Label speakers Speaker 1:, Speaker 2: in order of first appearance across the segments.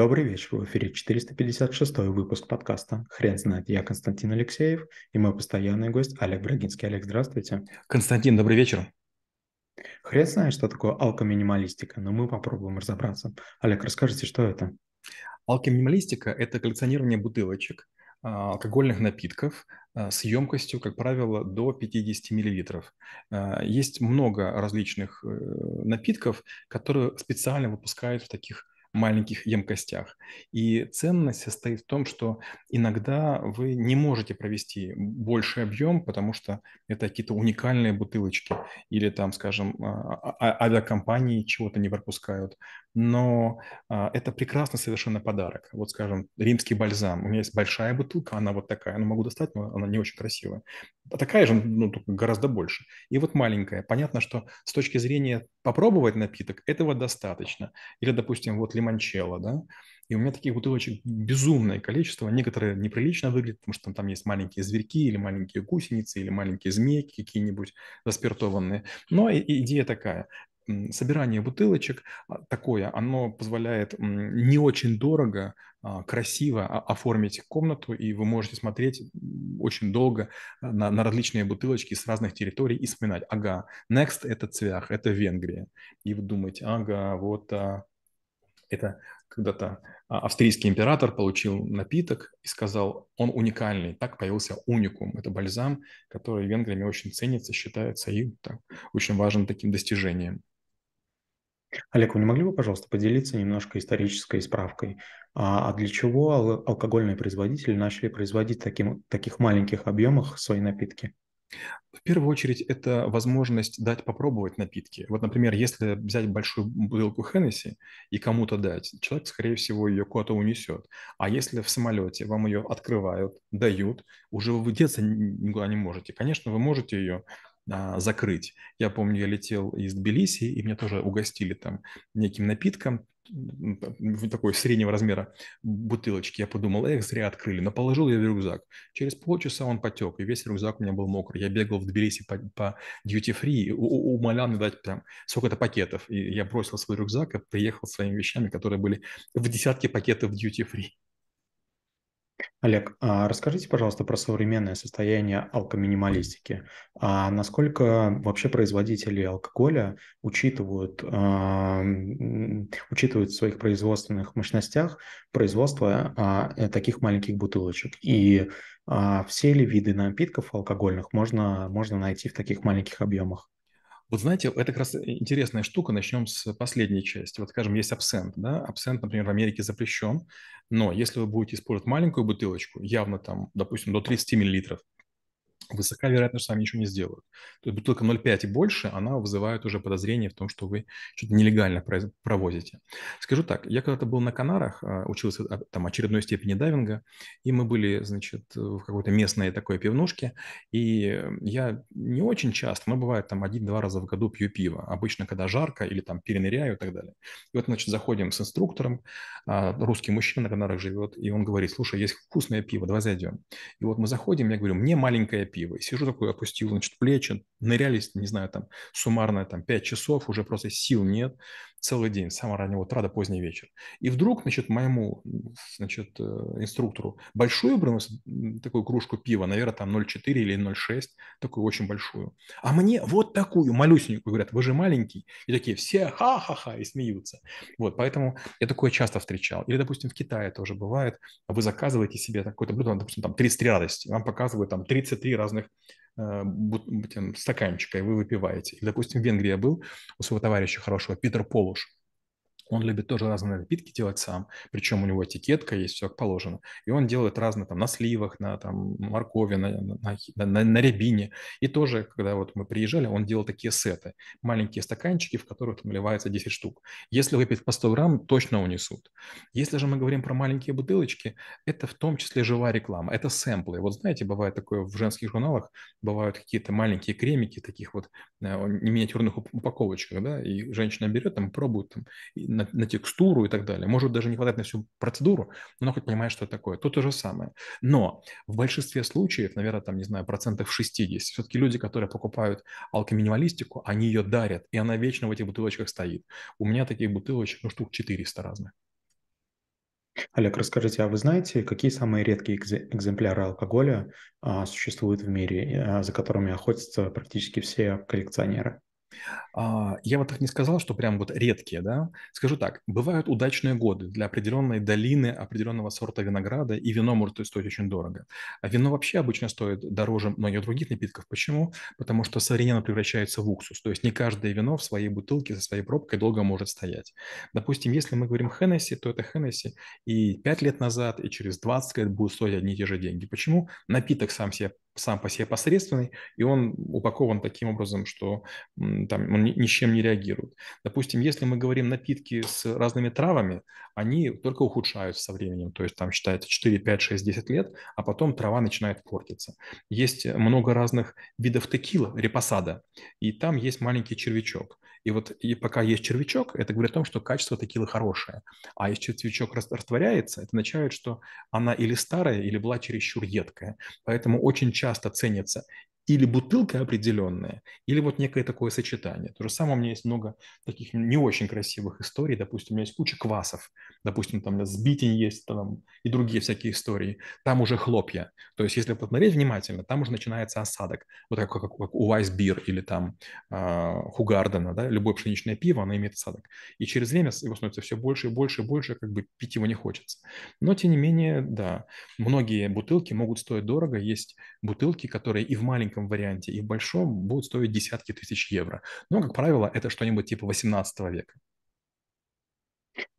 Speaker 1: Добрый вечер, в эфире 456 выпуск подкаста «Хрен знает». Я Константин Алексеев и мой постоянный гость Олег Брагинский. Олег, здравствуйте.
Speaker 2: Константин, добрый вечер.
Speaker 1: Хрен знает, что такое алкоминималистика, но мы попробуем разобраться. Олег, расскажите, что это?
Speaker 2: Алкоминималистика – это коллекционирование бутылочек, а, алкогольных напитков а, с емкостью, как правило, до 50 миллилитров. А, есть много различных э, напитков, которые специально выпускают в таких маленьких емкостях. И ценность состоит в том, что иногда вы не можете провести больший объем, потому что это какие-то уникальные бутылочки или там, скажем, а, а, авиакомпании чего-то не пропускают. Но а, это прекрасный совершенно подарок. Вот, скажем, римский бальзам. У меня есть большая бутылка, она вот такая, ну, могу достать, но она не очень красивая. А такая же, ну, только гораздо больше. И вот маленькая. Понятно, что с точки зрения попробовать напиток, этого достаточно. Или, допустим, вот лимончелло, да, и у меня таких бутылочек безумное количество. Некоторые неприлично выглядят, потому что там, там есть маленькие зверьки или маленькие гусеницы или маленькие змейки какие-нибудь заспиртованные. Но идея такая собирание бутылочек а, такое, оно позволяет не очень дорого, а, красиво оформить комнату, и вы можете смотреть очень долго на, на различные бутылочки с разных территорий и вспоминать, ага, next это Цвях, это Венгрия. И вы думаете, ага, вот а, это когда-то австрийский император получил напиток и сказал, он уникальный. Так появился уникум. Это бальзам, который венграми очень ценится, считается и так, очень важным таким достижением.
Speaker 1: Олег, вы не могли бы, пожалуйста, поделиться немножко исторической справкой? А, а для чего алкогольные производители начали производить таким, таких маленьких объемах свои напитки?
Speaker 2: В первую очередь, это возможность дать попробовать напитки. Вот, например, если взять большую бутылку Хеннесси и кому-то дать, человек, скорее всего, ее куда-то унесет. А если в самолете вам ее открывают, дают, уже вы деться никуда не можете. Конечно, вы можете ее закрыть. Я помню, я летел из Тбилиси, и меня тоже угостили там неким напитком, такой среднего размера бутылочки. Я подумал, эх, зря открыли. Но положил я в рюкзак. Через полчаса он потек, и весь рюкзак у меня был мокрый. Я бегал в Тбилиси по, по duty free, умолял мне дать прям сколько-то пакетов. И я бросил свой рюкзак и приехал своими вещами, которые были в десятке пакетов duty free.
Speaker 1: Олег, а расскажите, пожалуйста, про современное состояние алкоминималистики. А насколько вообще производители алкоголя учитывают, а, учитывают в своих производственных мощностях производство а, э, таких маленьких бутылочек? И все ли виды напитков алкогольных можно, можно найти в таких маленьких объемах?
Speaker 2: Вот знаете, это как раз интересная штука. Начнем с последней части. Вот, скажем, есть абсент. Да? Абсент, например, в Америке запрещен. Но если вы будете использовать маленькую бутылочку, явно там, допустим, до 30 миллилитров, высока вероятность, что они ничего не сделают. То есть бутылка 0,5 и больше, она вызывает уже подозрение в том, что вы что-то нелегально провозите. Скажу так, я когда-то был на Канарах, а, учился там очередной степени дайвинга, и мы были, значит, в какой-то местной такой пивнушке, и я не очень часто, но бывает там один-два раза в году пью пиво, обычно когда жарко или там переныряю и так далее. И вот, значит, заходим с инструктором, а, русский мужчина на Канарах живет, и он говорит, слушай, есть вкусное пиво, давай зайдем. И вот мы заходим, я говорю, мне маленькое пиво, пиво. И сижу такой, опустил, значит, плечи, нырялись, не знаю, там, суммарно там 5 часов, уже просто сил нет целый день, с самого раннего утра до поздний вечер. И вдруг, значит, моему, значит, э, инструктору большую приносит такую кружку пива, наверное, там 0,4 или 0,6, такую очень большую. А мне вот такую малюсенькую, говорят, вы же маленький. И такие все ха-ха-ха и смеются. Вот, поэтому я такое часто встречал. Или, допустим, в Китае тоже бывает, вы заказываете себе какое-то блюдо, допустим, там 33 радости, вам показывают там 33 разных стаканчика, и вы выпиваете. И, допустим, в Венгрии я был у своего товарища хорошего, Питер Полуш. Он любит тоже разные напитки делать сам, причем у него этикетка есть, все как положено. И он делает разные там на сливах, на там моркови, на, на, на, на рябине. И тоже, когда вот мы приезжали, он делал такие сеты, маленькие стаканчики, в которых там наливается 10 штук. Если выпить по 100 грамм, точно унесут. Если же мы говорим про маленькие бутылочки, это в том числе живая реклама, это сэмплы. Вот знаете, бывает такое в женских журналах, бывают какие-то маленькие кремики, таких вот э, миниатюрных упаковочках, да, и женщина берет там, пробует там, на, на текстуру и так далее. Может даже не хватать на всю процедуру, но она хоть понимает, что это такое. Тут то же самое. Но в большинстве случаев, наверное, там, не знаю, процентов 60, все-таки люди, которые покупают алкоминималистику, они ее дарят, и она вечно в этих бутылочках стоит. У меня таких бутылочек, ну, штук 400 разных.
Speaker 1: Олег, расскажите, а вы знаете, какие самые редкие экземпляры алкоголя а, существуют в мире, а, за которыми охотятся практически все коллекционеры?
Speaker 2: А, я вот так не сказал, что прям вот редкие, да. Скажу так, бывают удачные годы для определенной долины, определенного сорта винограда, и вино может стоить очень дорого. А вино вообще обычно стоит дороже многих других напитков. Почему? Потому что современно превращается в уксус. То есть не каждое вино в своей бутылке со своей пробкой долго может стоять. Допустим, если мы говорим Хеннесси, то это Хеннесси и 5 лет назад, и через 20 лет будут стоить одни и те же деньги. Почему? Напиток сам себе сам по себе посредственный, и он упакован таким образом, что там, он ни, ни с чем не реагирует. Допустим, если мы говорим напитки с разными травами, они только ухудшаются со временем, то есть там считается 4, 5, 6, 10 лет, а потом трава начинает портиться. Есть много разных видов текила, репосада, и там есть маленький червячок. И вот и пока есть червячок, это говорит о том, что качество текилы хорошее. А если червячок растворяется, это означает, что она или старая, или была чересчур едкая. Поэтому очень часто ценится или бутылка определенная, или вот некое такое сочетание. То же самое у меня есть много таких не очень красивых историй. Допустим, у меня есть куча квасов. Допустим, там сбитень есть там, и другие всякие истории. Там уже хлопья. То есть, если посмотреть внимательно, там уже начинается осадок. Вот как, как, как у Weissbier или там э, Хугардена, да, любое пшеничное пиво, оно имеет осадок. И через время его становится все больше и больше и больше, как бы пить его не хочется. Но, тем не менее, да, многие бутылки могут стоить дорого. Есть бутылки, которые и в маленьком маленьком варианте и в большом будут стоить десятки тысяч евро. Но, как правило, это что-нибудь типа 18 века.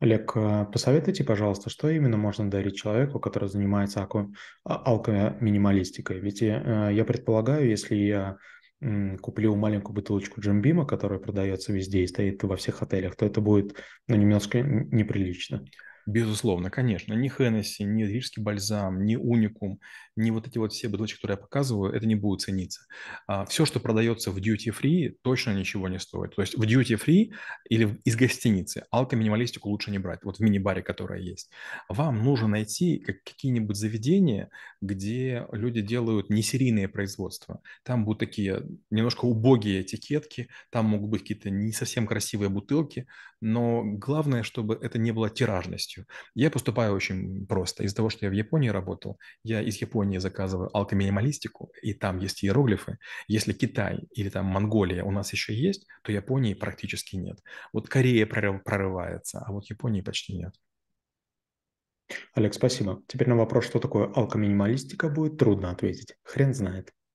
Speaker 1: Олег, а, посоветуйте, пожалуйста, что именно можно дарить человеку, который занимается а, алкоминималистикой? Ведь я, э, я предполагаю, если я куплю маленькую бутылочку джембима, которая продается везде и стоит во всех отелях, то это будет ну, немножко неприлично.
Speaker 2: Безусловно, конечно. Ни Хеннесси, ни рижский бальзам, ни уникум, ни вот эти вот все бутылочки, которые я показываю, это не будет цениться. А все, что продается в duty-free, точно ничего не стоит. То есть в duty-free или из гостиницы алко-минималистику лучше не брать, вот в мини-баре, которая есть. Вам нужно найти какие-нибудь заведения, где люди делают несерийные производства. Там будут такие немножко убогие этикетки, там могут быть какие-то не совсем красивые бутылки, но главное, чтобы это не было тиражностью полностью. Я поступаю очень просто. Из-за того, что я в Японии работал, я из Японии заказываю алкоминималистику, и там есть иероглифы. Если Китай или там Монголия у нас еще есть, то Японии практически нет. Вот Корея прорывается, а вот Японии почти нет.
Speaker 1: Олег, спасибо. Теперь на вопрос, что такое алкоминималистика, будет трудно ответить. Хрен знает.